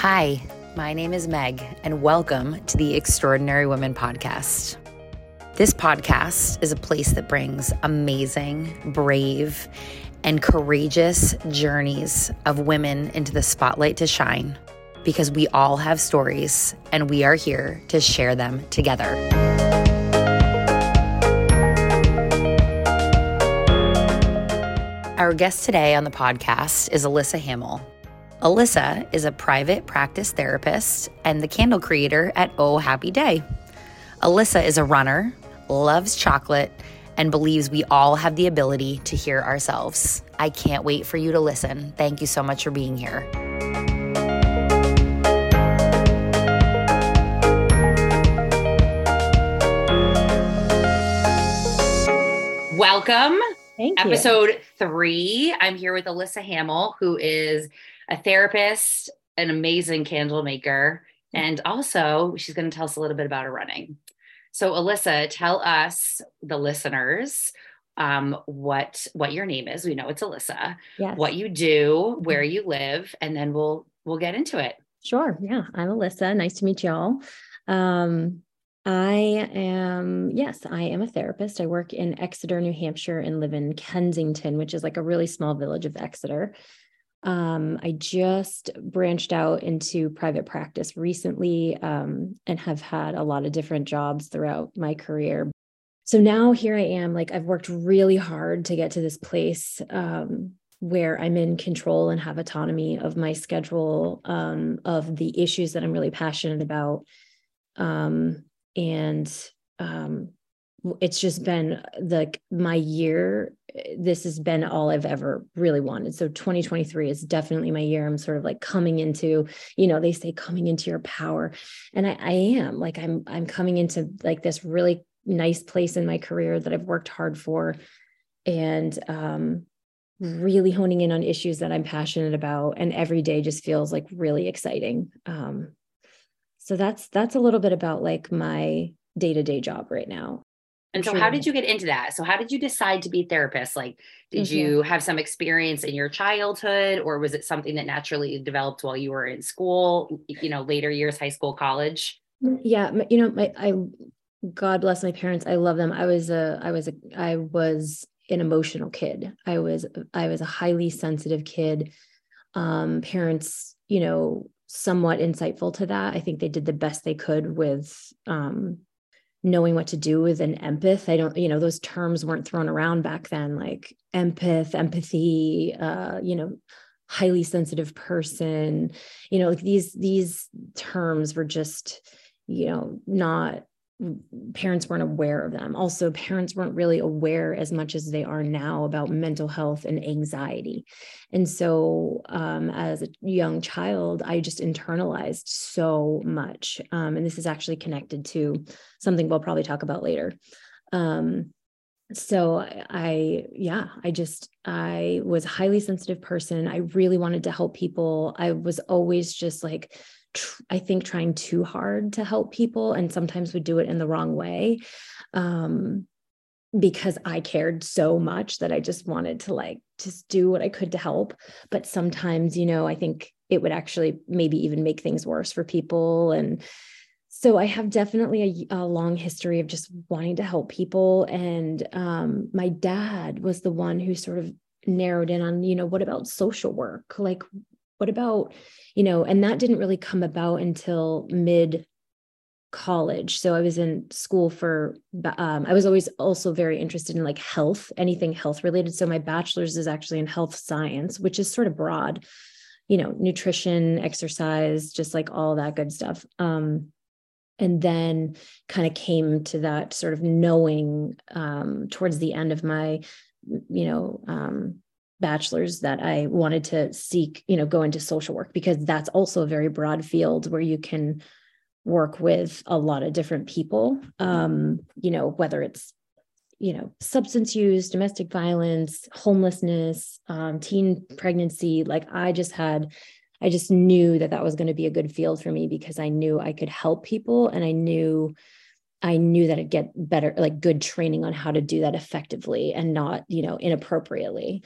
Hi, my name is Meg, and welcome to the Extraordinary Women Podcast. This podcast is a place that brings amazing, brave, and courageous journeys of women into the spotlight to shine because we all have stories and we are here to share them together. Our guest today on the podcast is Alyssa Hamel. Alyssa is a private practice therapist and the candle creator at Oh Happy Day. Alyssa is a runner, loves chocolate, and believes we all have the ability to hear ourselves. I can't wait for you to listen. Thank you so much for being here. Welcome. Thank you. Episode three. I'm here with Alyssa Hamel, who is a therapist, an amazing candle maker, and also she's going to tell us a little bit about her running. So, Alyssa, tell us, the listeners, um, what what your name is. We know it's Alyssa. Yes. What you do, where you live, and then we'll we'll get into it. Sure. Yeah. I'm Alyssa. Nice to meet y'all. Um, I am, yes, I am a therapist. I work in Exeter, New Hampshire, and live in Kensington, which is like a really small village of Exeter. Um, I just branched out into private practice recently um, and have had a lot of different jobs throughout my career. So now here I am, like I've worked really hard to get to this place um, where I'm in control and have autonomy of my schedule, um, of the issues that I'm really passionate about. Um, and um, it's just been like my year this has been all i've ever really wanted. So 2023 is definitely my year. I'm sort of like coming into you know they say coming into your power. And i, I am like i'm i'm coming into like this really nice place in my career that i've worked hard for and um really honing in on issues that i'm passionate about. And every day just feels like really exciting. Um so that's that's a little bit about like my day-to-day job right now and so, how did you get into that? So, how did you decide to be a therapist? Like, did mm-hmm. you have some experience in your childhood, or was it something that naturally developed while you were in school, you know, later years, high school, college? Yeah. You know, my, I, God bless my parents. I love them. I was a, I was a, I was an emotional kid. I was, I was a highly sensitive kid. Um, parents, you know, somewhat insightful to that. I think they did the best they could with, um, knowing what to do with an empath. I don't, you know, those terms weren't thrown around back then, like empath, empathy, uh, you know, highly sensitive person, you know, like these, these terms were just, you know, not parents weren't aware of them. Also, parents weren't really aware as much as they are now about mental health and anxiety. And so, um, as a young child, I just internalized so much. Um, and this is actually connected to something we'll probably talk about later. Um, so I, yeah, I just, I was a highly sensitive person. I really wanted to help people. I was always just like, tr- I think trying too hard to help people and sometimes we do it in the wrong way. Um, because I cared so much that I just wanted to like just do what I could to help. But sometimes, you know, I think it would actually maybe even make things worse for people. And so I have definitely a, a long history of just wanting to help people. And um, my dad was the one who sort of narrowed in on, you know, what about social work? Like, what about you know and that didn't really come about until mid college. So i was in school for um, i was always also very interested in like health anything health related. So my bachelor's is actually in health science which is sort of broad you know nutrition exercise just like all that good stuff. Um, and then kind of came to that sort of knowing um, towards the end of my you know um, bachelor's that I wanted to seek, you know, go into social work because that's also a very broad field where you can work with a lot of different people. Um, you know, whether it's you know substance use domestic violence homelessness um, teen pregnancy like i just had i just knew that that was going to be a good field for me because i knew i could help people and i knew I knew that I'd get better, like good training on how to do that effectively and not, you know, inappropriately.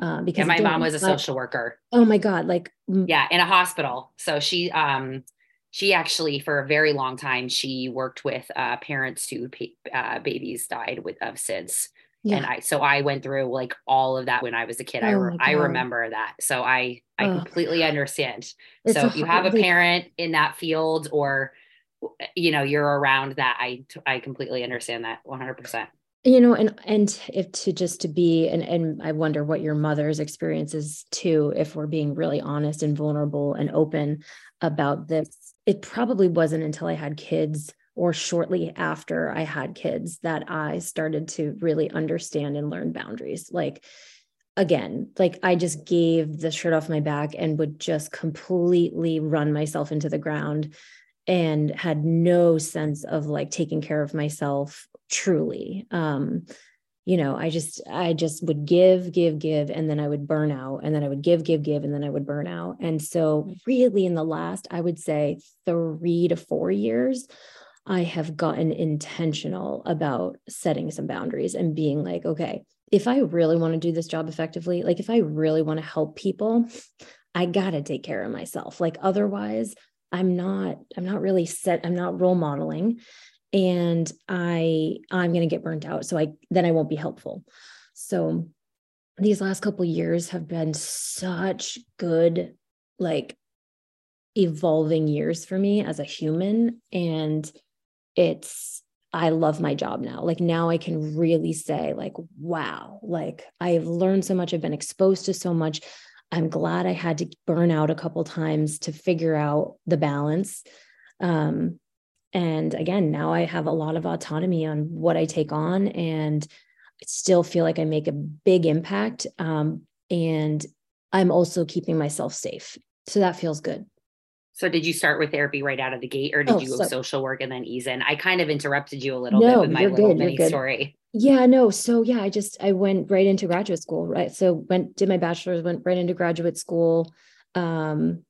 Uh, because yeah, my mom was a social worker. Oh my God. Like, yeah, in a hospital. So she, um, she actually, for a very long time, she worked with uh, parents who uh, babies died with of SIDS. Yeah. And I, so I went through like all of that when I was a kid. Oh I, re- I remember that. So I, I oh. completely understand. It's so if you have a parent in that field or, you know, you're around that, I, I completely understand that 100% you know and and if to just to be and and i wonder what your mother's experience is too if we're being really honest and vulnerable and open about this. It probably wasn't until i had kids or shortly after i had kids that i started to really understand and learn boundaries. Like again like i just gave the shirt off my back and would just completely run myself into the ground and had no sense of like taking care of myself truly. Um you know i just i just would give give give and then i would burn out and then i would give give give and then i would burn out. And so really in the last i would say 3 to 4 years i have gotten intentional about setting some boundaries and being like okay if i really want to do this job effectively like if i really want to help people i got to take care of myself. Like otherwise i'm not i'm not really set i'm not role modeling and i i'm going to get burnt out so i then i won't be helpful so these last couple years have been such good like evolving years for me as a human and it's I love my job now. Like now I can really say like wow, like I've learned so much, I've been exposed to so much. I'm glad I had to burn out a couple times to figure out the balance. Um and again, now I have a lot of autonomy on what I take on and I still feel like I make a big impact. Um, and I'm also keeping myself safe. So that feels good. So did you start with therapy right out of the gate or did oh, you go so, social work and then ease in? I kind of interrupted you a little no, bit with my little good, mini story. Yeah, no. So yeah, I just I went right into graduate school, right? So went did my bachelor's, went right into graduate school. Um,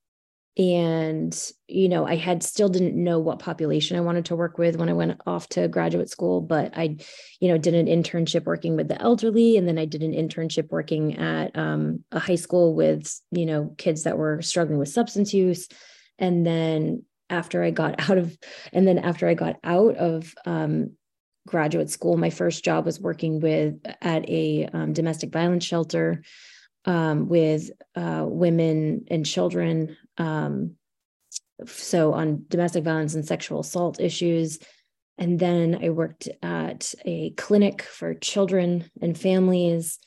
and you know i had still didn't know what population i wanted to work with when i went off to graduate school but i you know did an internship working with the elderly and then i did an internship working at um, a high school with you know kids that were struggling with substance use and then after i got out of and then after i got out of um, graduate school my first job was working with at a um, domestic violence shelter um, with uh, women and children. Um, so, on domestic violence and sexual assault issues. And then I worked at a clinic for children and families.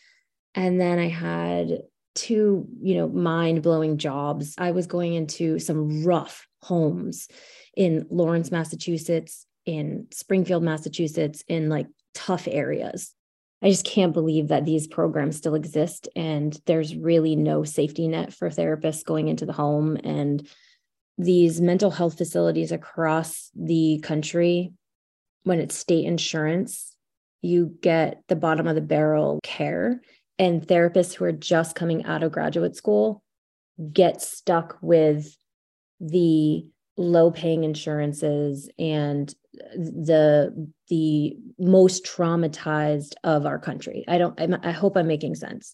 And then I had two, you know, mind blowing jobs. I was going into some rough homes in Lawrence, Massachusetts, in Springfield, Massachusetts, in like tough areas. I just can't believe that these programs still exist and there's really no safety net for therapists going into the home. And these mental health facilities across the country, when it's state insurance, you get the bottom of the barrel care. And therapists who are just coming out of graduate school get stuck with the low paying insurances and the the most traumatized of our country. I don't I'm, i hope I'm making sense.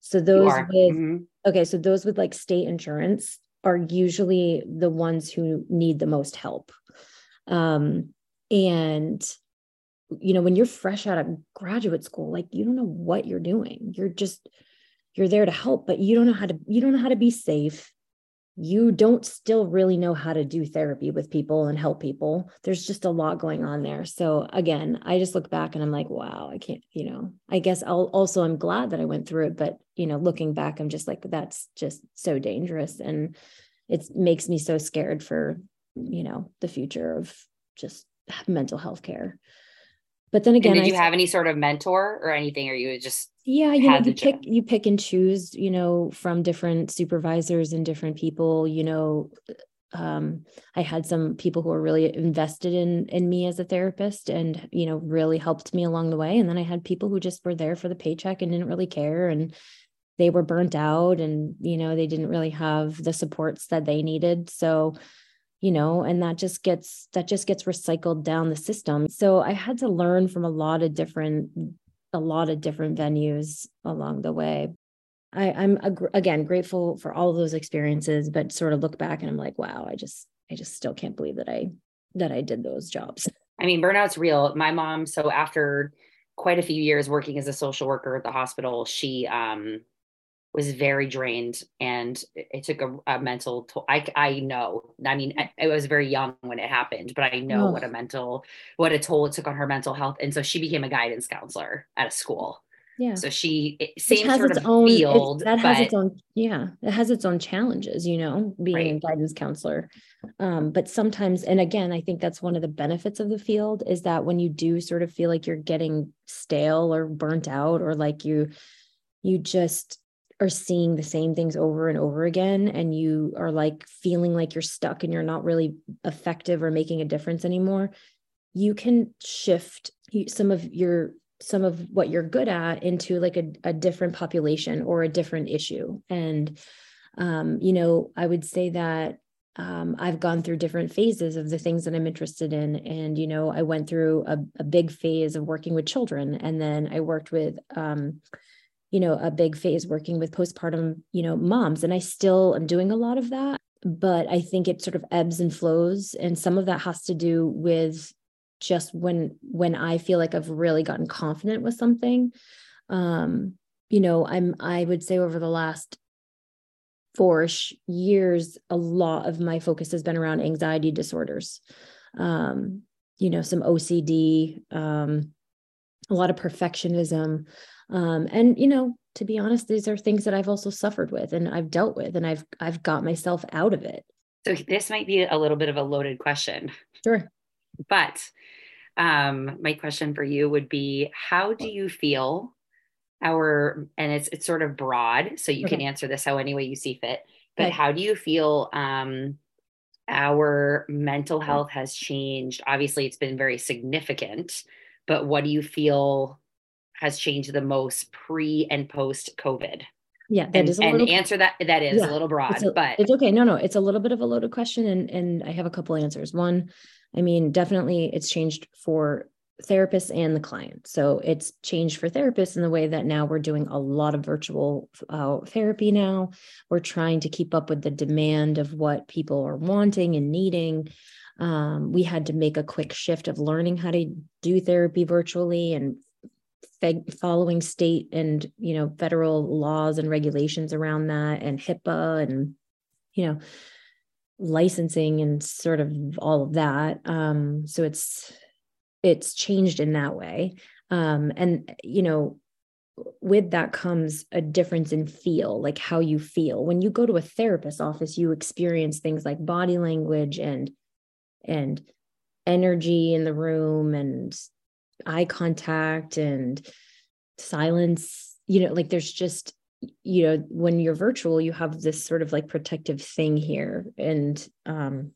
So those with mm-hmm. okay, so those with like state insurance are usually the ones who need the most help. Um and you know when you're fresh out of graduate school like you don't know what you're doing. You're just you're there to help but you don't know how to you don't know how to be safe you don't still really know how to do therapy with people and help people. There's just a lot going on there. So again, I just look back and I'm like, wow, I can't, you know, I guess I'll also I'm glad that I went through it, but you know, looking back, I'm just like, that's just so dangerous. And it makes me so scared for, you know, the future of just mental health care. But then again, and did you I, have any sort of mentor or anything, or you just yeah, you know, you pick you pick and choose, you know, from different supervisors and different people. You know, um, I had some people who were really invested in in me as a therapist, and you know, really helped me along the way. And then I had people who just were there for the paycheck and didn't really care, and they were burnt out, and you know, they didn't really have the supports that they needed. So you know and that just gets that just gets recycled down the system so i had to learn from a lot of different a lot of different venues along the way. I, i'm again grateful for all those experiences but sort of look back and i'm like wow i just i just still can't believe that i that i did those jobs. I mean burnout's real. My mom so after quite a few years working as a social worker at the hospital she um was very drained and it took a, a mental toll. I, I know, I mean, I, I, was very young when it happened, but I know oh. what a mental, what a toll it took on her mental health. And so she became a guidance counselor at a school. Yeah. So she same sort of own, field. that has its own, yeah, it has its own challenges, you know, being right. a guidance counselor. Um, but sometimes, and again, I think that's one of the benefits of the field is that when you do sort of feel like you're getting stale or burnt out, or like you, you just are seeing the same things over and over again and you are like feeling like you're stuck and you're not really effective or making a difference anymore you can shift some of your some of what you're good at into like a, a different population or a different issue and um, you know i would say that um, I've gone through different phases of the things that I'm interested in. And, you know, I went through a, a big phase of working with children. And then I worked with um, you know a big phase working with postpartum you know moms and i still am doing a lot of that but i think it sort of ebbs and flows and some of that has to do with just when when i feel like i've really gotten confident with something. Um you know i'm i would say over the last four years a lot of my focus has been around anxiety disorders. Um you know some ocd um a lot of perfectionism um, and you know to be honest these are things that i've also suffered with and i've dealt with and i've i've got myself out of it. So this might be a little bit of a loaded question. Sure. But um, my question for you would be how do you feel our and it's it's sort of broad so you okay. can answer this how any way you see fit but okay. how do you feel um our mental health has changed? Obviously it's been very significant but what do you feel has changed the most pre and post COVID? Yeah, that and, is and little, answer that. That is yeah, a little broad, it's a, but it's okay. No, no, it's a little bit of a loaded question, and and I have a couple answers. One, I mean, definitely, it's changed for therapists and the client. So it's changed for therapists in the way that now we're doing a lot of virtual uh, therapy. Now we're trying to keep up with the demand of what people are wanting and needing. Um, we had to make a quick shift of learning how to do therapy virtually and following state and you know federal laws and regulations around that and HIPAA and you know licensing and sort of all of that. Um so it's it's changed in that way. Um and you know with that comes a difference in feel like how you feel. When you go to a therapist office you experience things like body language and and energy in the room and eye contact and silence you know like there's just you know when you're virtual you have this sort of like protective thing here. And um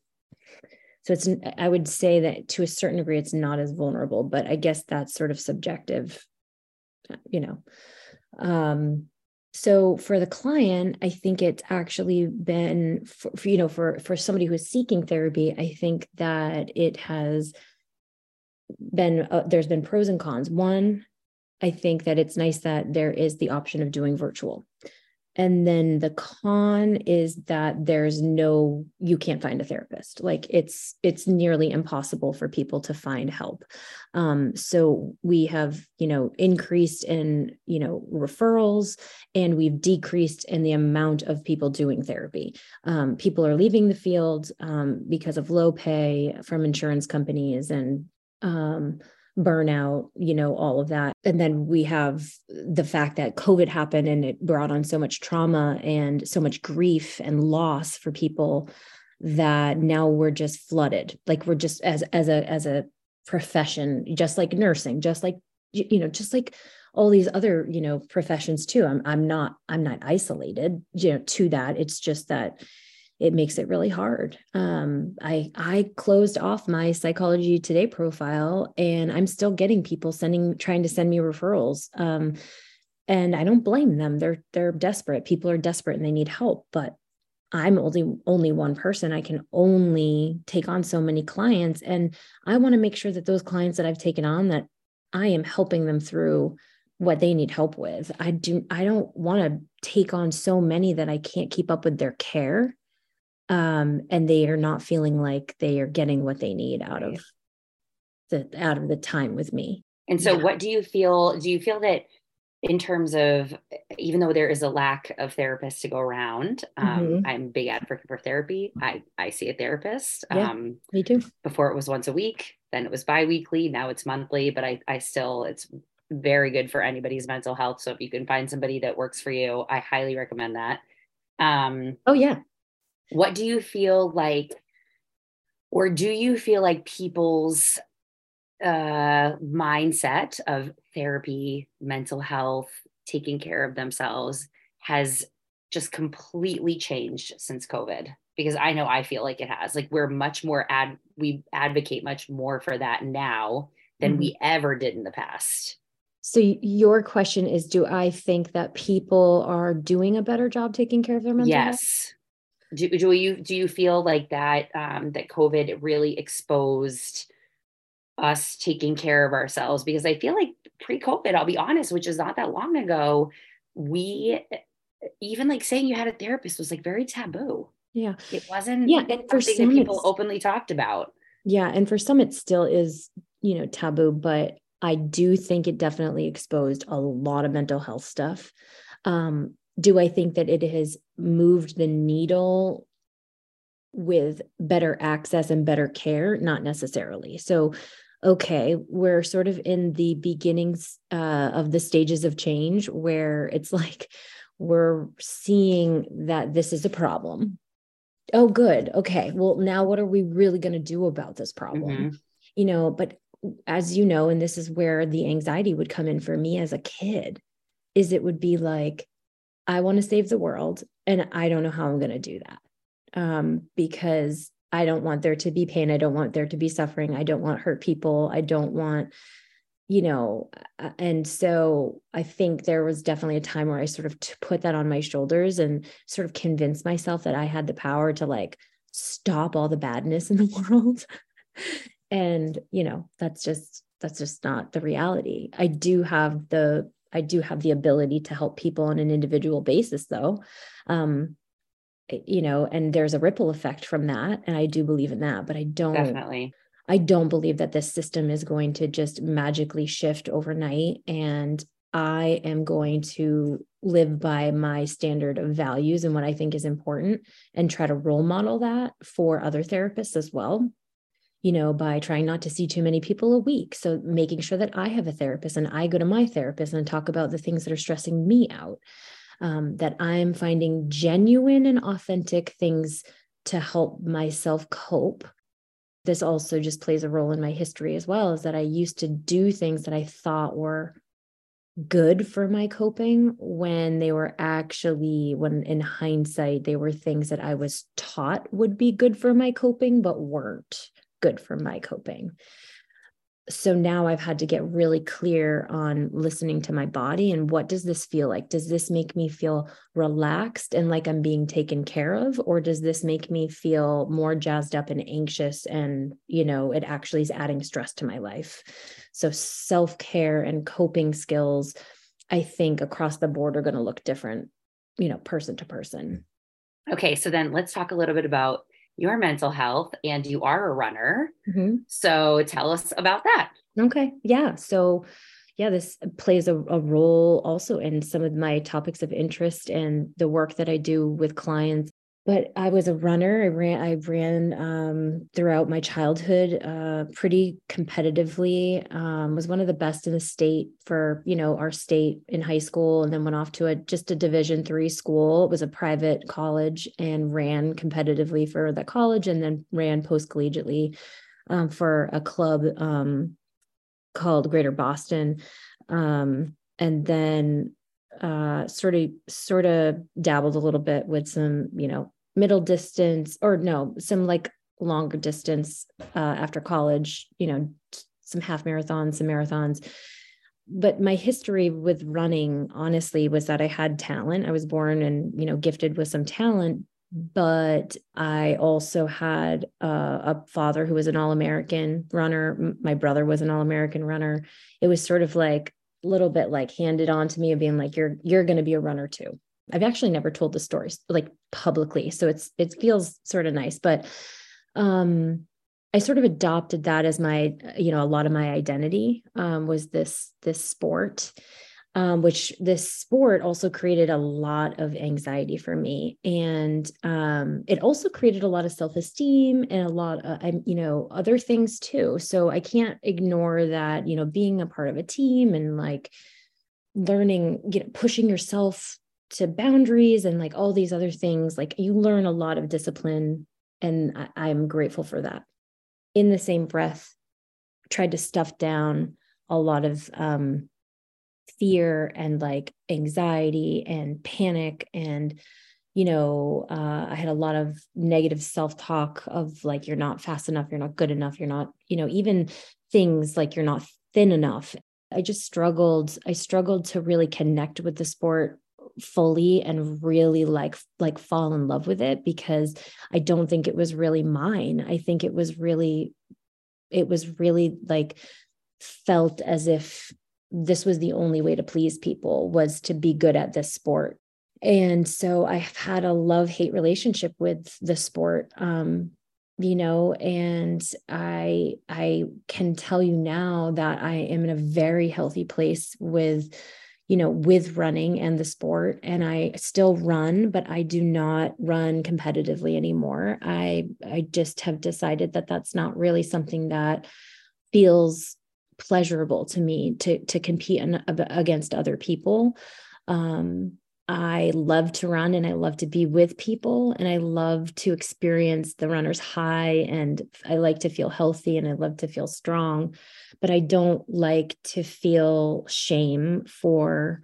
so it's i would say that to a certain degree it's not as vulnerable but i guess that's sort of subjective you know. Um so for the client i think it's actually been for, for, you know for for somebody who is seeking therapy i think that it has been uh, there's been pros and cons. One, I think that it's nice that there is the option of doing virtual. And then the con is that there's no you can't find a therapist. Like it's it's nearly impossible for people to find help. Um, so we have you know increased in you know referrals, and we've decreased in the amount of people doing therapy. Um, people are leaving the field um, because of low pay from insurance companies and um, burnout, you know, all of that. And then we have the fact that COVID happened and it brought on so much trauma and so much grief and loss for people that now we're just flooded. Like we're just as as a as a profession, just like nursing, just like you know, just like all these other you know professions too. I'm I'm not I'm not isolated, you know, to that. It's just that it makes it really hard. Um, I I closed off my psychology today profile, and I'm still getting people sending trying to send me referrals. Um, and I don't blame them. They're they're desperate. People are desperate and they need help. But I'm only only one person. I can only take on so many clients and I want to make sure that those clients that I've taken on that I am helping them through what they need help with. I do I don't want to take on so many that I can't keep up with their care. Um, and they are not feeling like they are getting what they need out of the out of the time with me. And so yeah. what do you feel do you feel that in terms of even though there is a lack of therapists to go around um, mm-hmm. i'm a big advocate for therapy i i see a therapist yeah, um, me too before it was once a week then it was bi-weekly now it's monthly but i i still it's very good for anybody's mental health so if you can find somebody that works for you i highly recommend that um oh yeah what do you feel like or do you feel like people's uh, mindset of therapy, mental health, taking care of themselves has just completely changed since COVID. Because I know I feel like it has. Like we're much more ad we advocate much more for that now than mm-hmm. we ever did in the past. So your question is do I think that people are doing a better job taking care of their mental yes. health? Do, do you do you feel like that um, that COVID really exposed us taking care of ourselves because I feel like pre COVID, I'll be honest, which is not that long ago, we even like saying you had a therapist was like very taboo. Yeah. It wasn't yeah, and for some people openly talked about. Yeah. And for some it still is, you know, taboo, but I do think it definitely exposed a lot of mental health stuff. Um, do I think that it has moved the needle with better access and better care? Not necessarily. So okay, we're sort of in the beginnings uh, of the stages of change where it's like we're seeing that this is a problem. Oh, good. Okay. Well, now what are we really going to do about this problem? Mm-hmm. You know, but as you know, and this is where the anxiety would come in for me as a kid, is it would be like, I want to save the world and I don't know how I'm going to do that. Um, because I don't want there to be pain. I don't want there to be suffering. I don't want hurt people. I don't want, you know, and so I think there was definitely a time where I sort of put that on my shoulders and sort of convinced myself that I had the power to like stop all the badness in the world. and, you know, that's just, that's just not the reality. I do have the, I do have the ability to help people on an individual basis though. Um, you know and there's a ripple effect from that and i do believe in that but i don't definitely i don't believe that this system is going to just magically shift overnight and i am going to live by my standard of values and what i think is important and try to role model that for other therapists as well you know by trying not to see too many people a week so making sure that i have a therapist and i go to my therapist and talk about the things that are stressing me out um, that I'm finding genuine and authentic things to help myself cope. This also just plays a role in my history as well, is that I used to do things that I thought were good for my coping when they were actually, when in hindsight, they were things that I was taught would be good for my coping, but weren't good for my coping so now I've had to get really clear on listening to my body and what does this feel like? Does this make me feel relaxed and like I'm being taken care of? Or does this make me feel more jazzed up and anxious and, you know, it actually is adding stress to my life? So self care and coping skills, I think across the board are going to look different, you know, person to person. Okay. So then let's talk a little bit about your mental health and you are a runner. Mm-hmm. So tell us about that. Okay. Yeah. So, yeah, this plays a, a, role also in some of my topics of interest and the work that I do with clients but I was a runner. I ran. I ran um, throughout my childhood, uh, pretty competitively. Um, was one of the best in the state for you know our state in high school, and then went off to a just a Division three school. It was a private college, and ran competitively for that college, and then ran post collegiately um, for a club um, called Greater Boston, um, and then uh, sort of sort of dabbled a little bit with some you know middle distance or no some like longer distance uh, after college you know some half marathons some marathons but my history with running honestly was that i had talent i was born and you know gifted with some talent but I also had uh, a father who was an All American runner. My brother was an All American runner. It was sort of like little bit like handed on to me of being like, you're you're going to be a runner too. I've actually never told the story like publicly, so it's it feels sort of nice, but um, I sort of adopted that as my you know a lot of my identity um, was this this sport um, which this sport also created a lot of anxiety for me. And um, it also created a lot of self esteem and a lot of, you know, other things too. So I can't ignore that, you know, being a part of a team and like learning, you know, pushing yourself to boundaries and like all these other things, like you learn a lot of discipline. And I, I'm grateful for that. In the same breath, tried to stuff down a lot of um, fear and like anxiety and panic and you know uh, i had a lot of negative self-talk of like you're not fast enough you're not good enough you're not you know even things like you're not thin enough. I just struggled i struggled to really connect with the sport fully and really like like fall in love with it because i don't think it was really mine. I think it was really it was really like felt as if this was the only way to please people was to be good at this sport. And so i've had a love hate relationship with the sport um you know and i i can tell you now that i am in a very healthy place with you know with running and the sport and i still run but i do not run competitively anymore. I i just have decided that that's not really something that feels pleasurable to me to to compete in, against other people. Um, I love to run and I love to be with people and I love to experience the runner's high and I like to feel healthy and I love to feel strong, but I don't like to feel shame for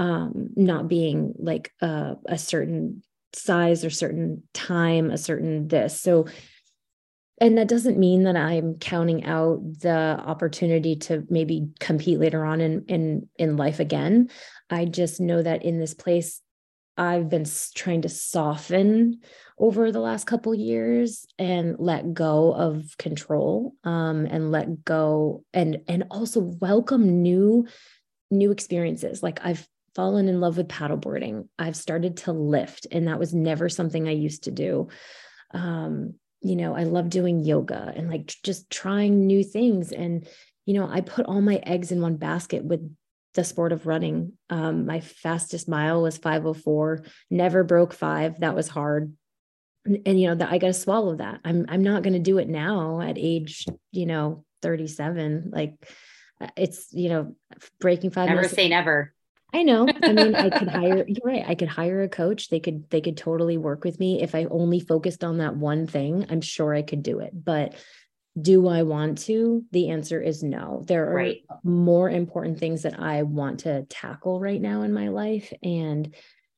um, not being like a, a certain size or certain time, a certain this. So and that doesn't mean that i'm counting out the opportunity to maybe compete later on in in in life again. I just know that in this place i've been trying to soften over the last couple years and let go of control um, and let go and and also welcome new new experiences. Like i've fallen in love with paddleboarding. I've started to lift and that was never something i used to do. Um, you know, I love doing yoga and like just trying new things. And, you know, I put all my eggs in one basket with the sport of running. Um, my fastest mile was 504, never broke five. That was hard. And, and you know, that I got to swallow that. I'm, I'm not going to do it now at age, you know, 37. Like uh, it's, you know, breaking five. Never say never. I know. I mean, I could hire, you're right. I could hire a coach. They could, they could totally work with me. If I only focused on that one thing, I'm sure I could do it. But do I want to? The answer is no. There are right. more important things that I want to tackle right now in my life. And,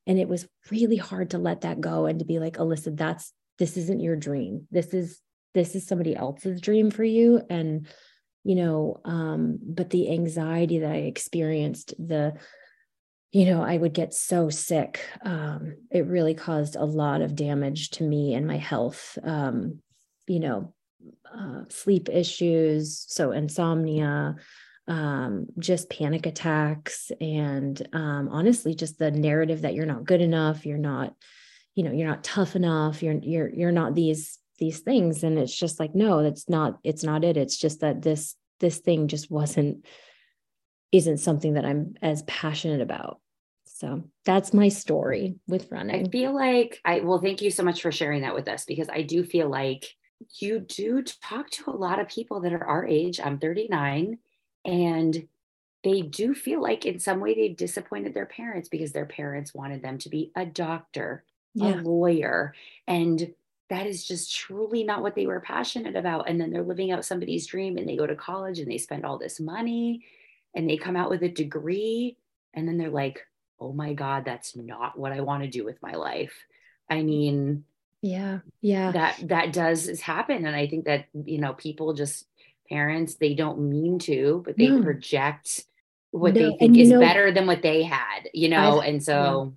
and it was really hard to let that go and to be like, Alyssa, that's, this isn't your dream. This is, this is somebody else's dream for you. And, you know, um, but the anxiety that I experienced, the, you know, I would get so sick. Um, it really caused a lot of damage to me and my health. Um, you know, uh, sleep issues, so insomnia, um, just panic attacks, and um, honestly, just the narrative that you're not good enough, you're not, you know, you're not tough enough, you're you're you're not these these things, and it's just like, no, that's not. It's not it. It's just that this this thing just wasn't isn't something that I'm as passionate about. So that's my story with running. I feel like I well, thank you so much for sharing that with us because I do feel like you do talk to a lot of people that are our age. I'm 39 and they do feel like in some way they disappointed their parents because their parents wanted them to be a doctor, yeah. a lawyer, and that is just truly not what they were passionate about. And then they're living out somebody's dream and they go to college and they spend all this money and they come out with a degree and then they're like, oh my God, that's not what I want to do with my life. I mean, yeah, yeah. That that does happen. And I think that, you know, people just parents, they don't mean to, but they no. project what no, they think is know, better than what they had, you know, I've, and so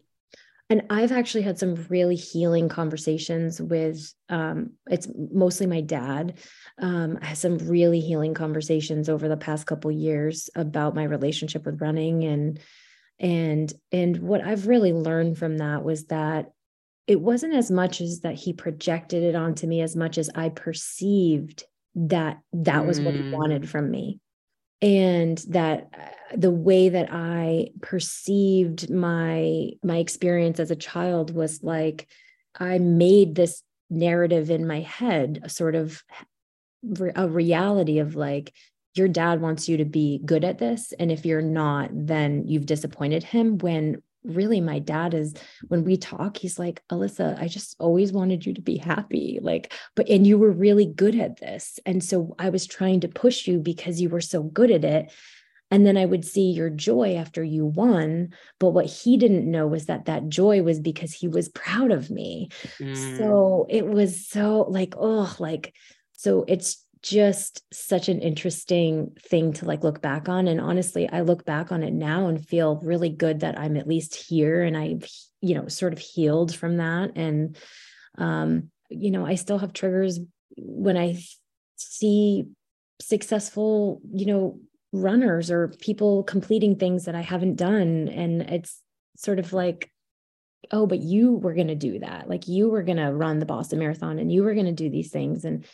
and I've actually had some really healing conversations with um, it's mostly my dad. Um, I had some really healing conversations over the past couple years about my relationship with running and and and what I've really learned from that was that it wasn't as much as that he projected it onto me as much as I perceived that that was mm. what he mm. wanted from me and that uh, the way that i perceived my my experience as a child was like i made this narrative in my head a sort of a reality of like your dad wants you to be good at this and if you're not then you've disappointed him when really my dad is when we talk he's like alyssa i just always wanted you to be happy like but and you were really good at this and so i was trying to push you because you were so good at it and then i would see your joy after you won but what he didn't know was that that joy was because he was proud of me mm. so it was so like oh like so it's just such an interesting thing to like look back on. And honestly i look back on it now and feel really good that i'm at least here and i've you know sort of healed from that. And um you know i still have triggers when i see successful you know runners or people completing things that i haven't done. And it's sort of like oh but you were going to do that. Like you were going to run the boston marathon and you were going to do these things. And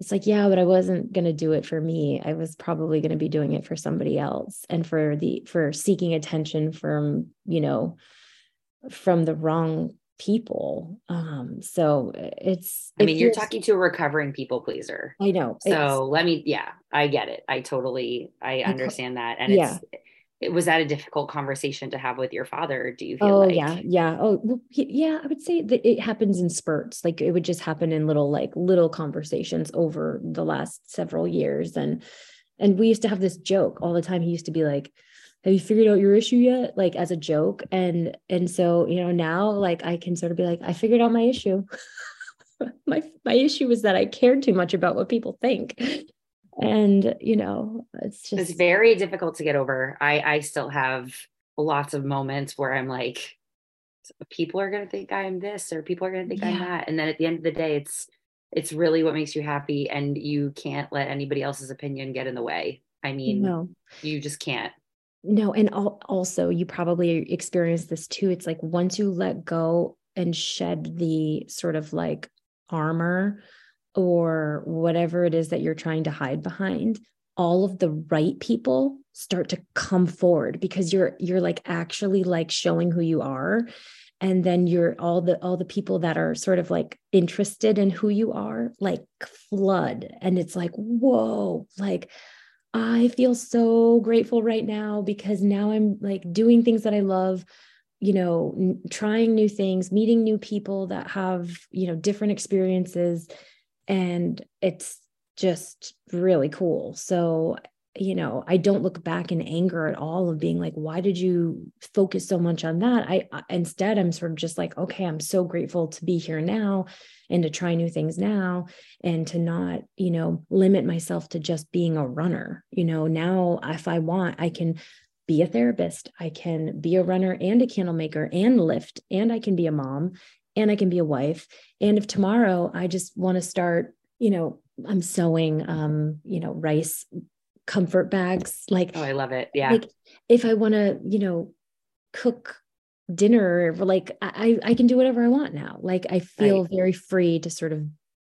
it's like yeah but i wasn't going to do it for me. I was probably going to be doing it for somebody else and for the for seeking attention from you know from the wrong people. Um so it's i mean you're talking to a recovering people pleaser. I know. So let me yeah i get it. I totally i understand that. And yeah. it's was that a difficult conversation to have with your father do you feel oh like? yeah yeah. Oh well, yeah i would say that it happens in spurts like it would just happen in little like little conversations over the last several years and and we used to have this joke all the time. He used to be like have you figured out your issue yet? Like as a joke and and so you know now like i can sort of be like i figured out my issue. My my issue was that i cared too much about what people think and you know it's just it's very difficult to get over. I i still have lots of moments where i'm like people are going to think i'm this or people are going to think yeah. i'm that. And then at the end of the day it's it's really what makes you happy and you can't let anybody else's opinion get in the way. I mean no. you just can't. No and also you probably experience this too. It's like once you let go and shed the sort of like armor or whatever it is that you're trying to hide behind all of the right people start to come forward because you're you're like actually like showing who you are. And then you're all the all the people that are sort of like interested in who you are like flood. And it's like whoa like i feel so grateful right now because now i'm like doing things that i love you know trying new things meeting new people that have you know different experiences and it's just really cool. So you know i don't look back in anger at all of being like why did you focus so much on that? I, I instead i'm sort of just like okay i'm so grateful to be here now and to try new things now and to not you know limit myself to just being a runner. You know now if i want i can be a therapist i can be a runner and a candle maker and lift and i can be a mom and I can be a wife. And if tomorrow I just want to start, you know, I'm sewing, um, you know, rice comfort bags. Like, oh, I love it. Yeah. Like if I want to, you know, cook dinner, like I, I can do whatever I want now. Like I feel right. very free to sort of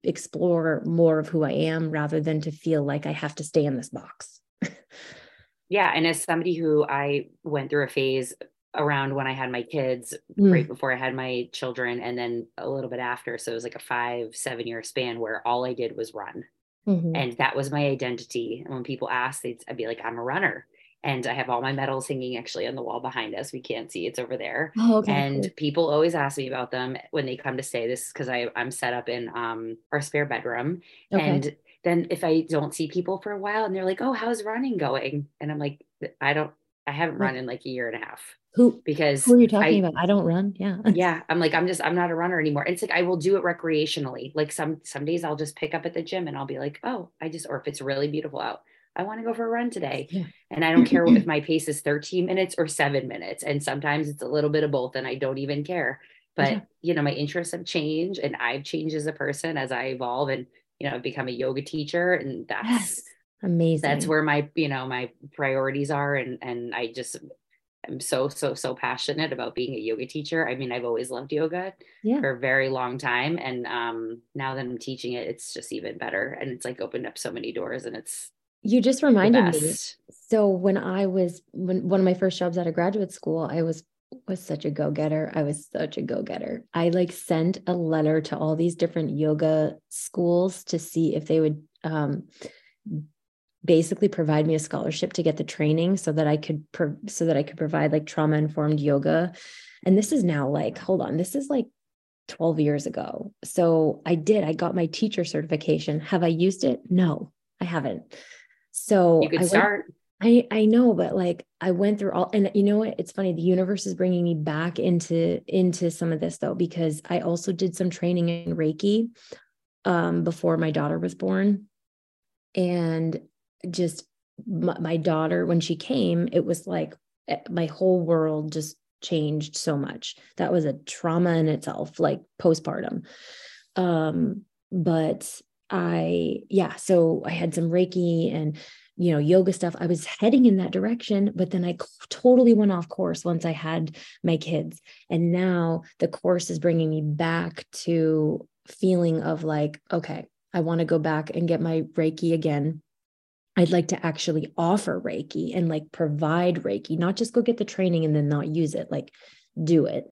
explore more of who I am rather than to feel like I have to stay in this box. yeah. And as somebody who I went through a phase around when I had my kids, mm. right before I had my children, and then a little bit after. So it was like a five, seven year span where all I did was run. Mm-hmm. And that was my identity. And when people ask, they'd, I'd be like, I'm a runner. And I have all my medals hanging actually on the wall behind us. We can't see it's over there. Oh, okay, and people always ask me about them when they come to stay. This is because I'm set up in um, our spare bedroom. Okay. And then if I don't see people for a while and they're like, oh, how's running going? And I'm like, I don't, I haven't run in like a year and a half. Who because who are you talking I, about? I don't run. Yeah. yeah. I'm like, I'm just I'm not a runner anymore. It's like I will do it recreationally. Like some some days I'll just pick up at the gym and I'll be like, oh, I just or if it's really beautiful out, I want to go for a run today. Yeah. And I don't care if my pace is 13 minutes or seven minutes. And sometimes it's a little bit of both, and I don't even care. But, yeah. you know, my interests have changed and I've changed as a person as I evolve and, you know, I've become a yoga teacher. And that's yes. amazing. That's where my, you know, my priorities are. And, and I just, I'm so, so, so passionate about being a yoga teacher. I mean, I've always loved yoga yeah. for a very long time. And um, now that I'm teaching it, it's just even better. And it's like opened up so many doors and it's you just reminded me. So when I was when one of my first jobs out of graduate school, I was was such a go-getter. I was such a go-getter. I like sent a letter to all these different yoga schools to see if they would um, basically provide me a scholarship to get the training so that I could so that I could provide like trauma informed yoga. And this is now like hold on, this is like 12 years ago. So I did. I got my teacher certification. Have I used it? No, I haven't. So you could I start. Went, I I know, but like I went through all, and you know what? It's funny. The universe is bringing me back into into some of this though, because I also did some training in Reiki um, before my daughter was born, and just my, my daughter when she came, it was like eh, my whole world just changed so much. That was a trauma in itself, like postpartum. Um, but I, yeah, so I had some Reiki and, you know, yoga stuff. I was heading in that direction, but then I totally went off course once I had my kids. And now the course is bringing me back to feeling of like, okay, I want to go back and get my Reiki again. I'd like to actually offer Reiki and like provide Reiki, not just go get the training and then not use it, like do it.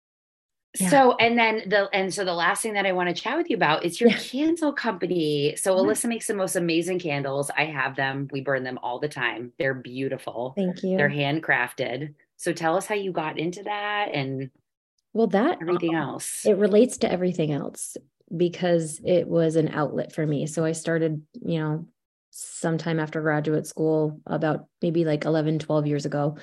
Yeah. So, and then the, and so the last thing that I want to chat with you about is your yeah. candle company. So, Alyssa makes the most amazing candles. I have them. We burn them all the time. They're beautiful. Thank you. They're handcrafted. So, tell us how you got into that and well, that everything um, else. It relates to everything else because it was an outlet for me. So, I started, you know, sometime after graduate school, about maybe like 11, 12 years ago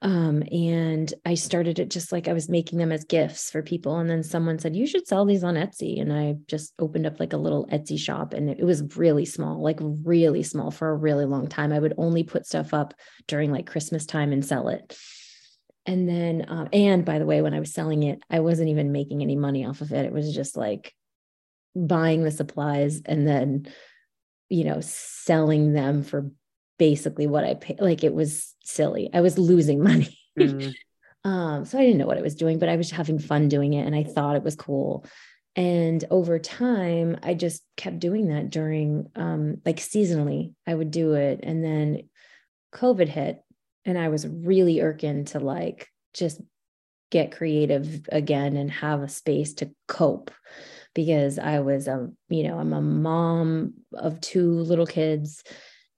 um, and I started it just like I was making them as gifts for people. And then someone said, You should sell these on Etsy. And I just opened up like a little Etsy shop and it was really small, like really small for a really long time. I would only put stuff up during like Christmas time and sell it. And then, um, and by the way, when I was selling it, I wasn't even making any money off of it. It was just like buying the supplies and then, you know, selling them for basically what I paid. Like it was silly. I was losing money. Mm. um, so I didn't know what I was doing, but I was having fun doing it and I thought it was cool. And over time, I just kept doing that during um, like seasonally, I would do it. And then COVID hit and I was really irking to like just get creative again and have a space to cope because I was a, you know, I'm a mom of two little kids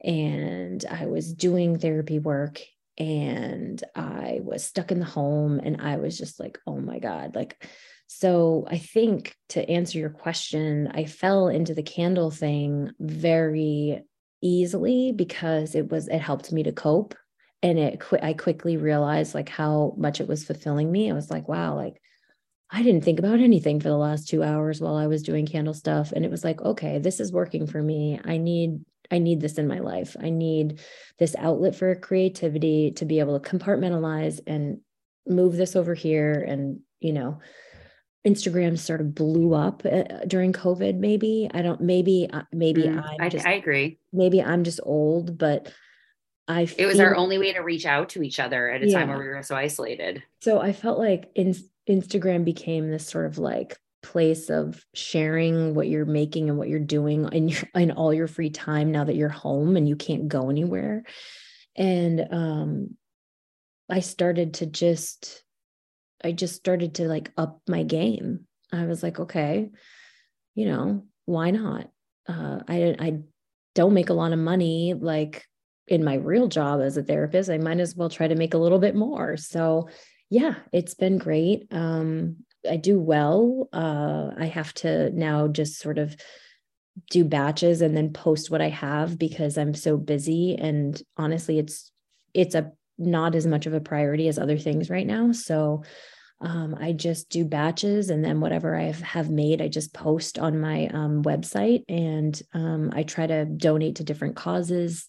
and I was doing therapy work and I was stuck in the home and I was just like, oh my God. Like, so I think to answer your question, I fell into the candle thing very easily because it was, it helped me to cope. And it, I quickly realized like how much it was fulfilling me. I was like, wow, like I didn't think about anything for the last two hours while I was doing candle stuff. And it was like, okay, this is working for me. I need I need this in my life. I need this outlet for creativity to be able to compartmentalize and move this over here. And, you know, Instagram sort of blew up uh, during COVID. Maybe I don't, maybe, uh, maybe mm, I'm just, I, I agree. Maybe I'm just old, but I, it was our only way to reach out to each other at a yeah. time where we were so isolated. So I felt like in, Instagram became this sort of like place of sharing what you're making and what you're doing in your in all your free time now that you're home and you can't go anywhere and um i started to just i just started to like up my game i was like okay you know why not uh i i don't make a lot of money like in my real job as a therapist i might as well try to make a little bit more so yeah it's been great um I do well. Uh, I have to now just sort of do batches and then post what I have because I'm so busy. And honestly, it's it's a not as much of a priority as other things right now. So um, I just do batches and then whatever I have made, I just post on my um, website and um, I try to donate to different causes.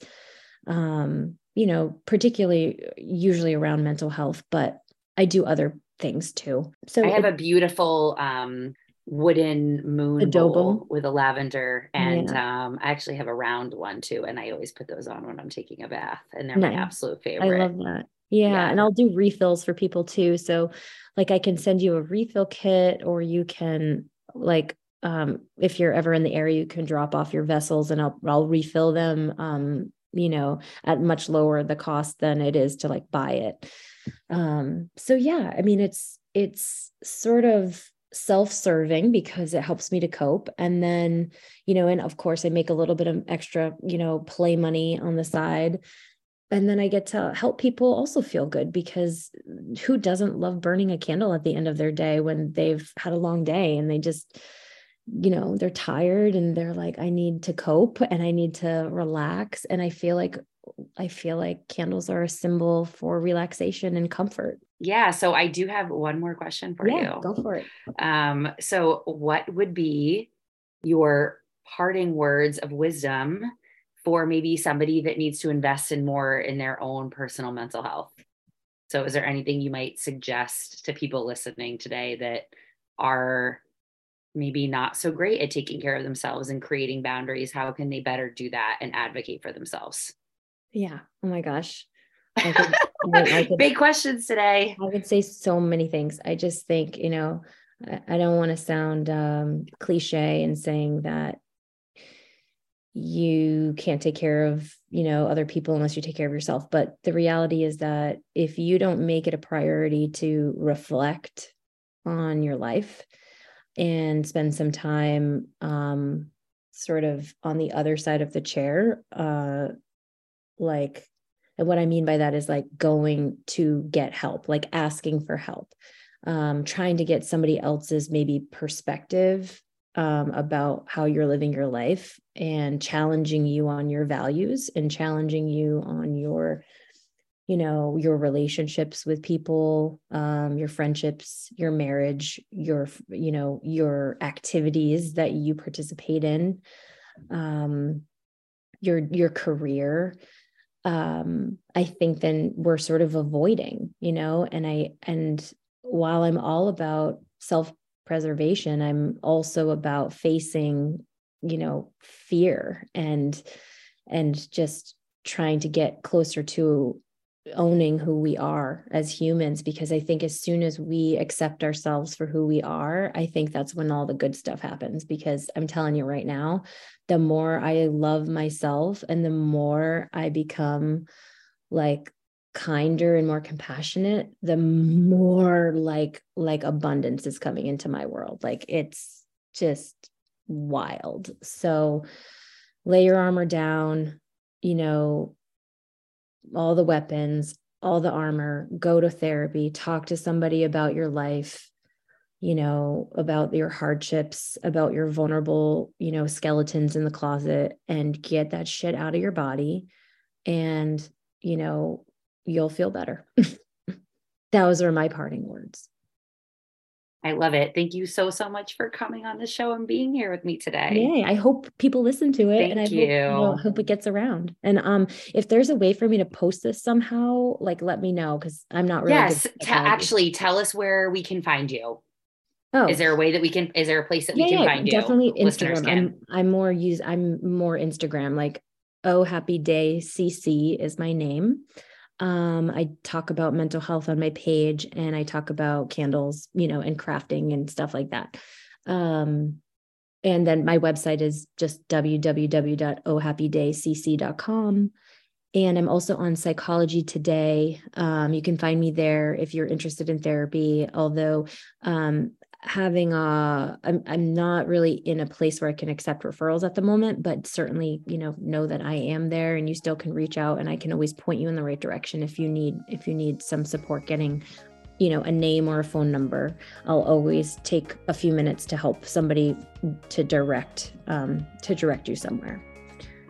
Um, you know, particularly usually around mental health, but I do other things too. So I have it, a beautiful um wooden moon bowl with a lavender and yeah. um I actually have a round one too and I always put those on when I'm taking a bath and they're nice. my absolute favorite. I love that. Yeah, yeah, and I'll do refills for people too. So like I can send you a refill kit or you can like um if you're ever in the area you can drop off your vessels and I'll I'll refill them um you know at much lower the cost than it is to like buy it. Um so yeah, I mean it's it's sort of self-serving because it helps me to cope and then you know and of course i make a little bit of extra you know play money on the side and then i get to help people also feel good because who doesn't love burning a candle at the end of their day when they've had a long day and they just you know they're tired and they're like i need to cope and i need to relax and i feel like i feel like candles are a symbol for relaxation and comfort yeah. So I do have one more question for yeah, you. Go for it. Um, so what would be your parting words of wisdom for maybe somebody that needs to invest in more in their own personal mental health? So is there anything you might suggest to people listening today that are maybe not so great at taking care of themselves and creating boundaries? How can they better do that and advocate for themselves? Yeah. Oh my gosh. I could, I could, Big questions today. I could say so many things. I just think, you know, I, I don't want to sound um, cliche in saying that you can't take care of, you know, other people unless you take care of yourself. But the reality is that if you don't make it a priority to reflect on your life and spend some time um, sort of on the other side of the chair, uh, like and what I mean by that is like going to get help, like asking for help, um, trying to get somebody else's maybe perspective um, about how you're living your life and challenging you on your values and challenging you on your you know your relationships with people um, your friendships your marriage your you know your activities that you participate in um, your your career um, I think then we're sort of avoiding, you know, and I, and while I'm all about self preservation, I'm also about facing, you know, fear and, and just trying to get closer to owning who we are as humans because i think as soon as we accept ourselves for who we are i think that's when all the good stuff happens because i'm telling you right now the more i love myself and the more i become like kinder and more compassionate the more like like abundance is coming into my world. Like it's just wild. So lay your armor down you know all the weapons, all the armor, go to therapy, talk to somebody about your life, you know, about your hardships, about your vulnerable, you know, skeletons in the closet and get that shit out of your body. And, you know, you'll feel better. Those are my parting words. I love it. Thank you so so much for coming on the show and being here with me today. Yay! I hope people listen to it, Thank and I you. Hope, know, hope it gets around. And um, if there's a way for me to post this somehow, like let me know because I'm not really. Yes, t- actually, tell us where we can find you. Oh, is there a way that we can? Is there a place that we can find you? Definitely Instagram. I'm I'm more use. I'm more Instagram. Like, oh happy day CC is my name. Um, I talk about mental health on my page and I talk about candles, you know, and crafting and stuff like that. Um, and then my website is just www.ohhappydaycc.com. And I'm also on Psychology Today. Um, you can find me there if you're interested in therapy. Although um, having a I'm, I'm not really in a place where i can accept referrals at the moment but certainly you know know that i am there and you still can reach out and i can always point you in the right direction if you need if you need some support getting you know a name or a phone number. I'll always take a few minutes to help somebody to direct um, to direct you somewhere.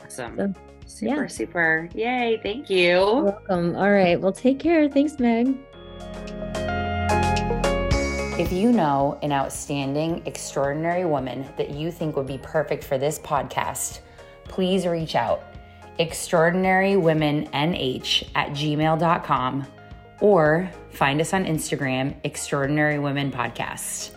Awesome. So, super yeah. super. Yay thank you. You're welcome. All right. Well take care. Thanks meg if you know an outstanding, extraordinary woman that you think would be perfect for this podcast, please reach out. ExtraordinaryWomenNH at gmail.com or find us on Instagram, Extraordinary Women Podcast.